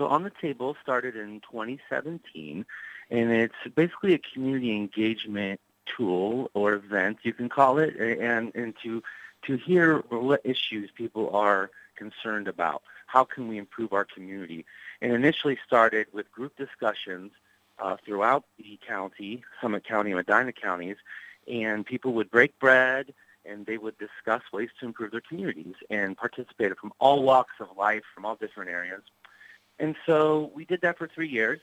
So On the Table started in 2017, and it's basically a community engagement tool or event, you can call it, and, and to, to hear what issues people are concerned about. How can we improve our community? And initially started with group discussions uh, throughout the county, Summit County and Medina counties, and people would break bread and they would discuss ways to improve their communities and participated from all walks of life, from all different areas. And so we did that for three years,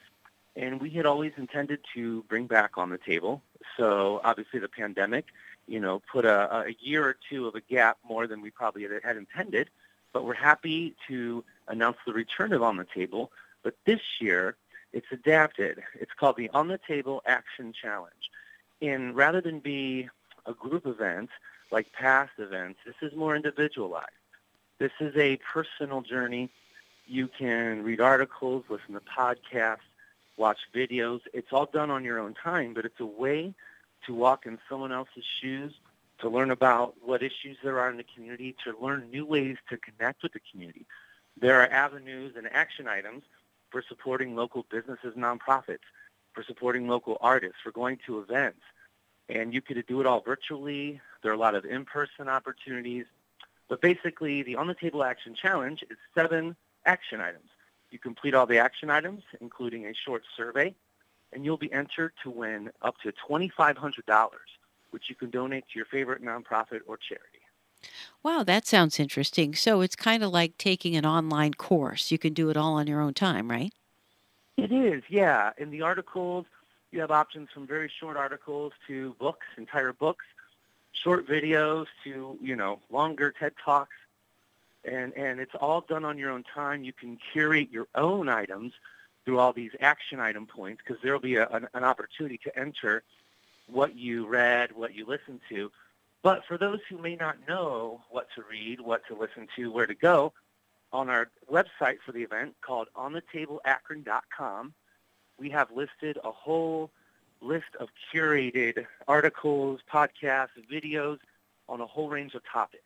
and we had always intended to bring back on the table. So obviously the pandemic, you know, put a, a year or two of a gap more than we probably had, had intended, but we're happy to announce the return of On the Table. But this year, it's adapted. It's called the On the Table Action Challenge. And rather than be a group event like past events, this is more individualized. This is a personal journey. You can read articles, listen to podcasts, watch videos. It's all done on your own time, but it's a way to walk in someone else's shoes, to learn about what issues there are in the community, to learn new ways to connect with the community. There are avenues and action items for supporting local businesses, nonprofits, for supporting local artists, for going to events. And you could do it all virtually. There are a lot of in-person opportunities. But basically, the On the Table Action Challenge is seven action items. You complete all the action items, including a short survey, and you'll be entered to win up to $2,500, which you can donate to your favorite nonprofit or charity. Wow, that sounds interesting. So it's kind of like taking an online course. You can do it all on your own time, right? It is, yeah. In the articles, you have options from very short articles to books, entire books, short videos to, you know, longer TED Talks. And, and it's all done on your own time. You can curate your own items through all these action item points because there will be a, an, an opportunity to enter what you read, what you listened to, but for those who may not know what to read, what to listen to, where to go, on our website for the event called onthetableakron.com, we have listed a whole list of curated articles, podcasts, videos on a whole range of topics.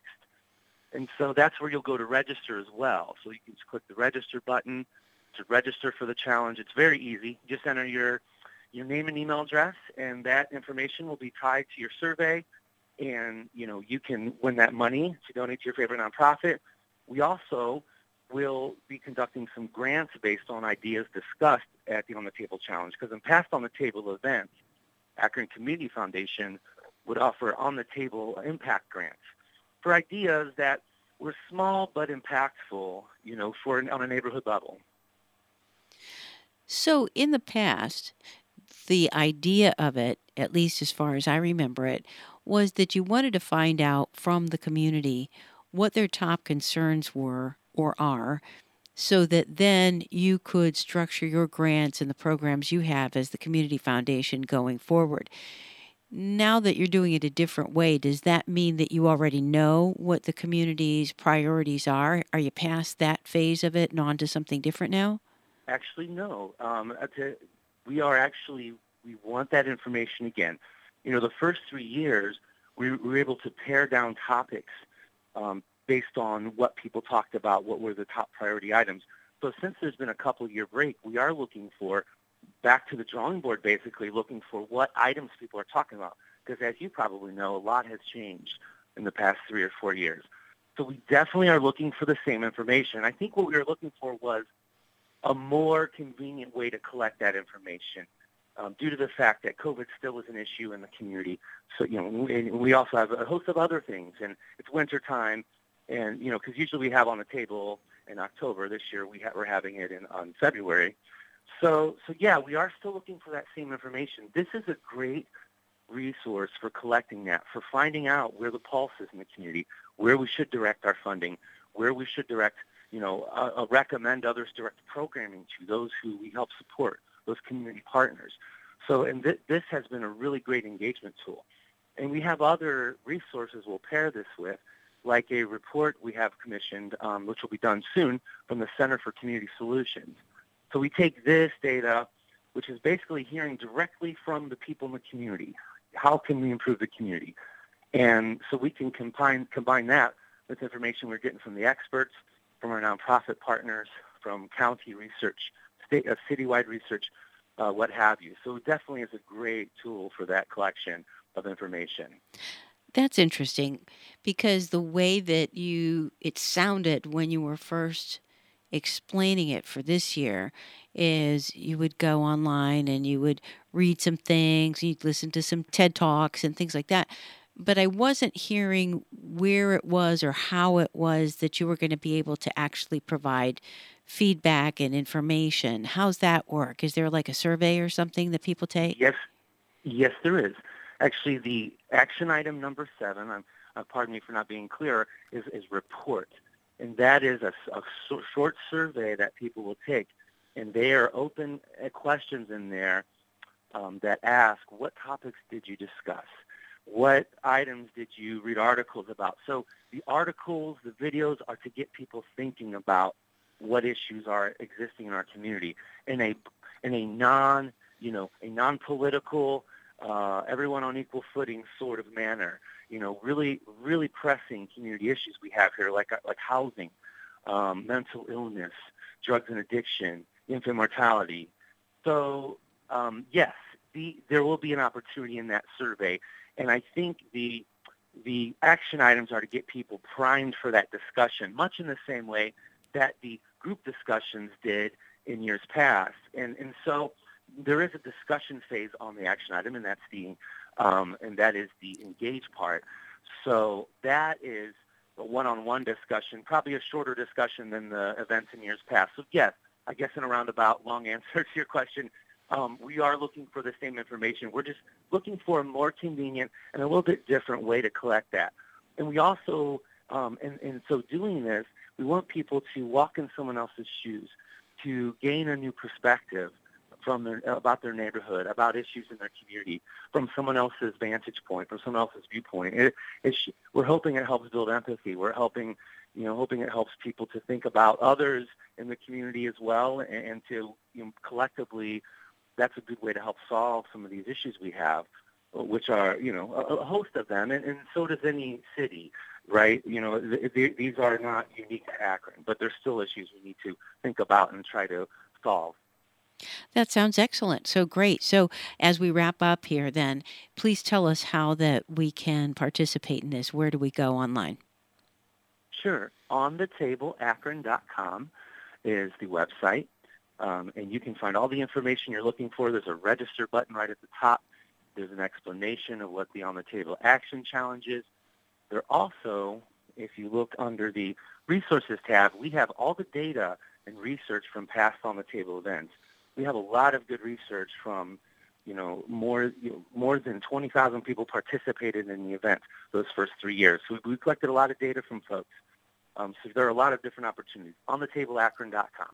And so that's where you'll go to register as well. So you can just click the register button to register for the challenge. It's very easy. Just enter your, your name and email address, and that information will be tied to your survey and you know you can win that money to donate to your favorite nonprofit. We also will be conducting some grants based on ideas discussed at the On the Table Challenge because in past On the Table events, Akron Community Foundation would offer On the Table impact grants for ideas that were small but impactful, you know, for on a neighborhood level. So in the past, the idea of it, at least as far as I remember it, was that you wanted to find out from the community what their top concerns were or are so that then you could structure your grants and the programs you have as the community foundation going forward. Now that you're doing it a different way, does that mean that you already know what the community's priorities are? Are you past that phase of it and on to something different now? Actually, no. Um, we are actually, we want that information again you know, the first three years, we were able to pare down topics um, based on what people talked about, what were the top priority items. So since there's been a couple year break, we are looking for back to the drawing board, basically looking for what items people are talking about. Because as you probably know, a lot has changed in the past three or four years. So we definitely are looking for the same information. I think what we were looking for was a more convenient way to collect that information um, due to the fact that COVID still is an issue in the community. So, you know, we, we also have a host of other things, and it's winter time, and, you know, because usually we have on the table in October. This year we ha- we're having it in on February. So, so yeah, we are still looking for that same information. This is a great resource for collecting that, for finding out where the pulse is in the community, where we should direct our funding, where we should direct, you know, uh, recommend others direct programming to, those who we help support those community partners. So, and th- this has been a really great engagement tool. And we have other resources we'll pair this with, like a report we have commissioned, um, which will be done soon, from the Center for Community Solutions. So we take this data, which is basically hearing directly from the people in the community. How can we improve the community? And so we can combine, combine that with information we're getting from the experts, from our nonprofit partners, from county research, state, uh, citywide research, uh, what have you. So it definitely is a great tool for that collection of information. That's interesting because the way that you it sounded when you were first explaining it for this year is you would go online and you would read some things, you'd listen to some TED Talks and things like that. But I wasn't hearing where it was or how it was that you were going to be able to actually provide feedback and information. How's that work? Is there like a survey or something that people take? Yes, yes, there is. Actually, the action item number seven, uh, pardon me for not being clear, is, is report. And that is a, a short survey that people will take. And there are open uh, questions in there um, that ask, what topics did you discuss? What items did you read articles about? So the articles, the videos are to get people thinking about what issues are existing in our community in a in a non you know a non political uh, everyone on equal footing sort of manner. You know, really really pressing community issues we have here, like like housing, um, mental illness, drugs and addiction, infant mortality. So um, yes, the, there will be an opportunity in that survey, and I think the the action items are to get people primed for that discussion, much in the same way that the group discussions did in years past. And, and so there is a discussion phase on the action item, and that's the um, and that is the engage part. So that is a one-on-one discussion, probably a shorter discussion than the events in years past. So yes, I guess in a roundabout long answer to your question, um, we are looking for the same information. We're just looking for a more convenient and a little bit different way to collect that. And we also, um, and, and so doing this, we want people to walk in someone else's shoes, to gain a new perspective from their, about their neighborhood, about issues in their community, from someone else's vantage point, from someone else's viewpoint. It, we're hoping it helps build empathy. We're helping, you know, hoping it helps people to think about others in the community as well, and, and to you know, collectively, that's a good way to help solve some of these issues we have, which are, you know, a, a host of them, and, and so does any city right? You know, th- th- these are not unique to Akron, but there's still issues we need to think about and try to solve. That sounds excellent. So great. So as we wrap up here, then please tell us how that we can participate in this. Where do we go online? Sure. On the table, Akron.com is the website, um, and you can find all the information you're looking for. There's a register button right at the top. There's an explanation of what the on the table action challenge is. There also, if you look under the resources tab, we have all the data and research from past on the table events. We have a lot of good research from, you know, more you know, more than 20,000 people participated in the event those first three years. So we collected a lot of data from folks. Um, so there are a lot of different opportunities on the table, Akron.com.